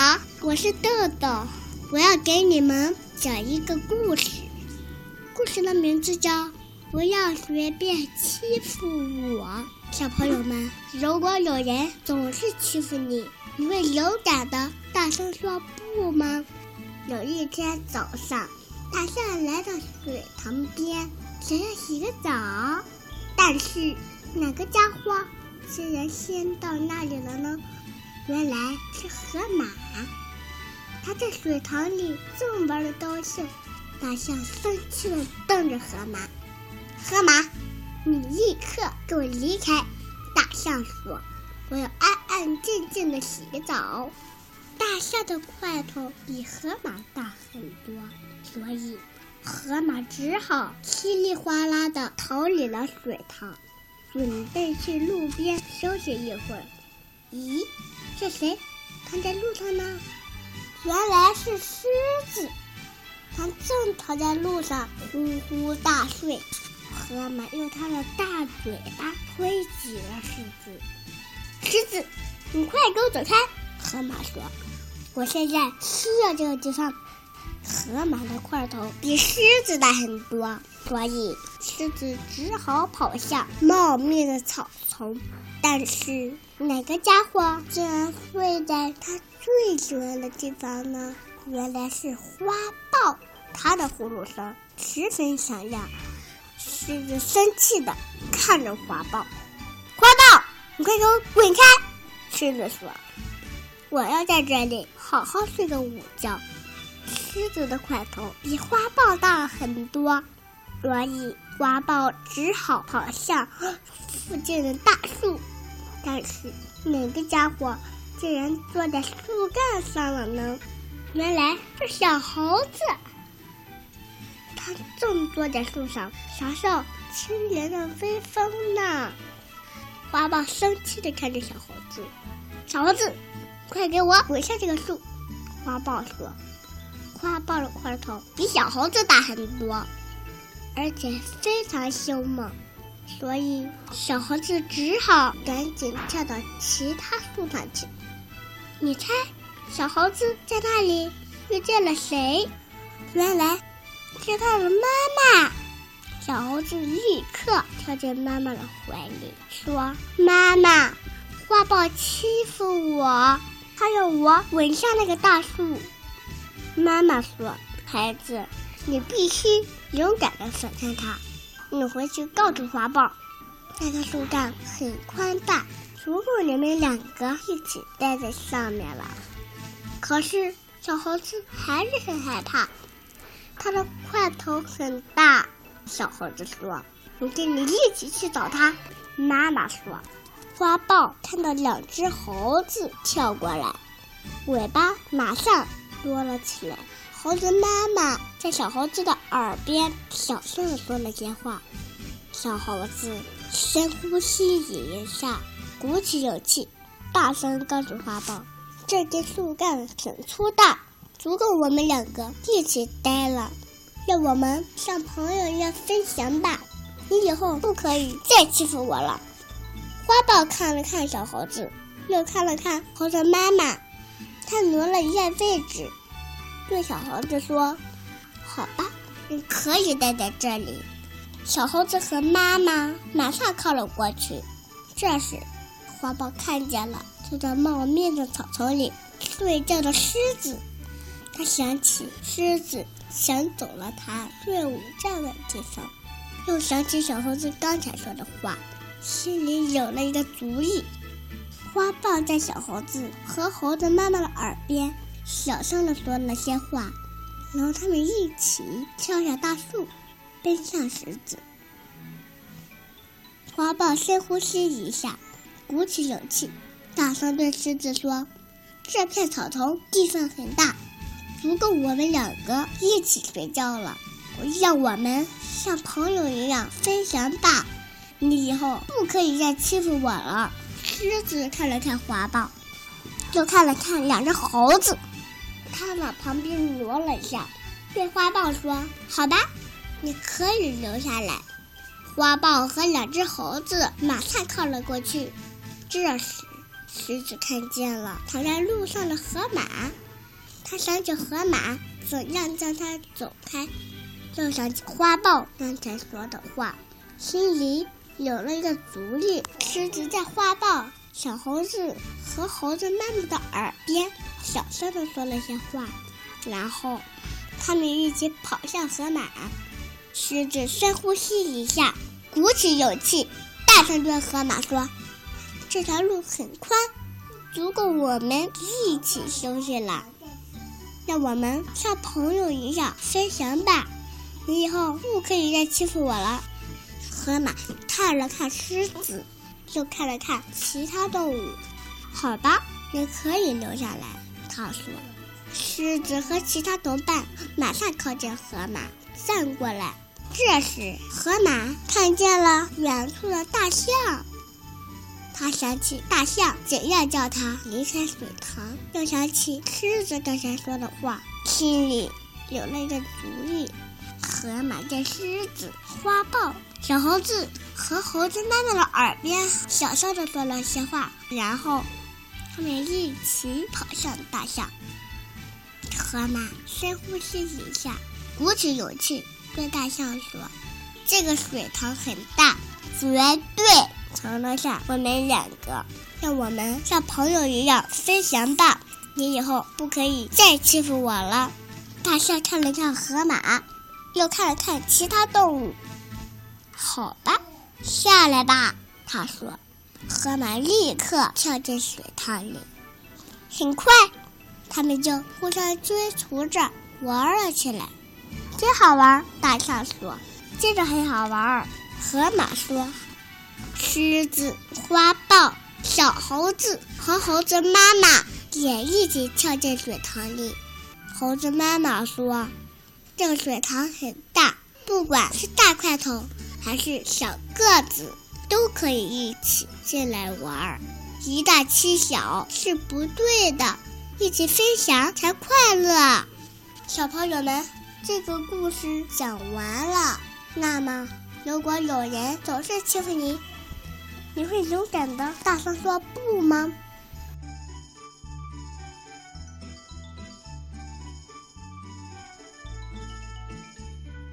好，我是豆豆，我要给你们讲一个故事。故事的名字叫《不要随便欺负我》。小朋友们，如果有人总是欺负你，你会勇敢的大声说不吗？有一天早上，大象来到水塘边，想要洗个澡，但是哪个家伙竟然先到那里了呢？原来是河马，它在水塘里这么玩的高兴，大象生气的瞪着河马：“河马，你立刻给我离开！”大象说：“我要安安静静的洗个澡。”大象的块头比河马大很多，所以河马只好稀里哗啦的逃离了水塘，准备去路边休息一会儿。咦？是谁躺在路上呢？原来是狮子，它正躺在路上呼呼大睡。河马用它的大嘴巴推挤了狮子。狮子，你快给我走开！河马说：“我现在需要这个地方。”河马的块头比狮子大很多，所以狮子只好跑向茂密的草丛。但是哪个家伙竟然睡在他最喜欢的地方呢？原来是花豹，它的呼噜声十分响亮。狮子生气的看着花豹：“花豹，你快给我滚开！”狮子说：“我要在这里好好睡个午觉。”狮子的块头比花豹大很多，所以花豹只好跑向附近的大树。但是哪个家伙竟然坐在树干上了呢？原来是小猴子，它正坐在树上享受清凉的微风呢。花豹生气的看着小猴子：“小猴子，快给我滚下这个树！”花豹说。花豹的块头比小猴子大很多，而且非常凶猛，所以小猴子只好赶紧跳到其他树上去。你猜，小猴子在那里遇见了谁？原来是他的妈妈。小猴子立刻跳进妈妈的怀里，说：“妈妈，花豹欺负我，他要我滚下那个大树。”妈妈说：“孩子，你必须勇敢的反抗它。你回去告诉花豹，那个树干很宽大，足够你们两个一起待在上面了。”可是小猴子还是很害怕，它的块头很大。小猴子说：“我跟你一起去找它。”妈妈说：“花豹看到两只猴子跳过来，尾巴马上。”多了起来。猴子妈妈在小猴子的耳边小声的说了些话。小猴子深呼吸一下，鼓起勇气，大声告诉花豹：“这根树干很粗大，足够我们两个一起待了。让我们像朋友一样分享吧。你以后不可以再欺负我了。”花豹看了看小猴子，又看了看猴子妈妈。他挪了一下位置，对小猴子说：“好吧，你可以待在这里。”小猴子和妈妈马上靠了过去。这时，花豹看见了坐在茂密的草丛里睡觉的狮子，他想起狮子想走了他睡午觉的地方，又想起小猴子刚才说的话，心里有了一个主意。花豹在小猴子和猴子妈妈的耳边小声的说了些话，然后他们一起跳下大树，奔向狮子。花豹深呼吸一下，鼓起勇气，大声对狮子说：“这片草丛地方很大，足够我们两个一起睡觉了。让我们像朋友一样分享吧。你以后不可以再欺负我了。”狮子看了看花豹，又看了看两只猴子，他往旁边挪了一下，对花豹说：“好吧，你可以留下来。”花豹和两只猴子马上靠了过去。这时，狮子看见了躺在路上的河马，他想起河马怎样将它走开，又想起花豹刚才说的话，心里有了一个主意。狮子在花豹、小猴子和猴子妈妈的耳边小声地说了些话，然后他们一起跑向河马。狮子深呼吸一下，鼓起勇气，大声对河马说：“这条路很宽，足够我们一起休息了。让我们像朋友一样飞翔吧。你以后不可以再欺负我了。”河马看了看狮子，又看了看其他动物。“好吧，你可以留下来。”他说。狮子和其他同伴马上靠近河马，站过来。这时，河马看见了远处的大象，他想起大象怎样叫他离开水塘，又想起狮子刚才说的话，心里有了一个主意。河马在狮子、花豹、小猴子和猴子妈妈的耳边小声的说了些话，然后他们一起跑向大象。河马深呼吸一下，鼓起勇气。对大象说：“这个水塘很大，绝对藏得下我们两个。让我们像朋友一样飞翔吧。你以后不可以再欺负我了。”大象看了看河马，又看了看其他动物。好吧，下来吧。他说。河马立刻跳进水塘里。很快，他们就互相追逐着玩了起来。真好玩，大象说：“真的很好玩。”河马说：“狮子、花豹、小猴子和猴子妈妈也一起跳进水塘里。”猴子妈妈说：“这水塘很大，不管是大块头还是小个子，都可以一起进来玩儿。一大欺小是不对的，一起分享才快乐。”小朋友们。这个故事讲完了。那么，如果有人总是欺负你，你会勇敢的大声说不吗？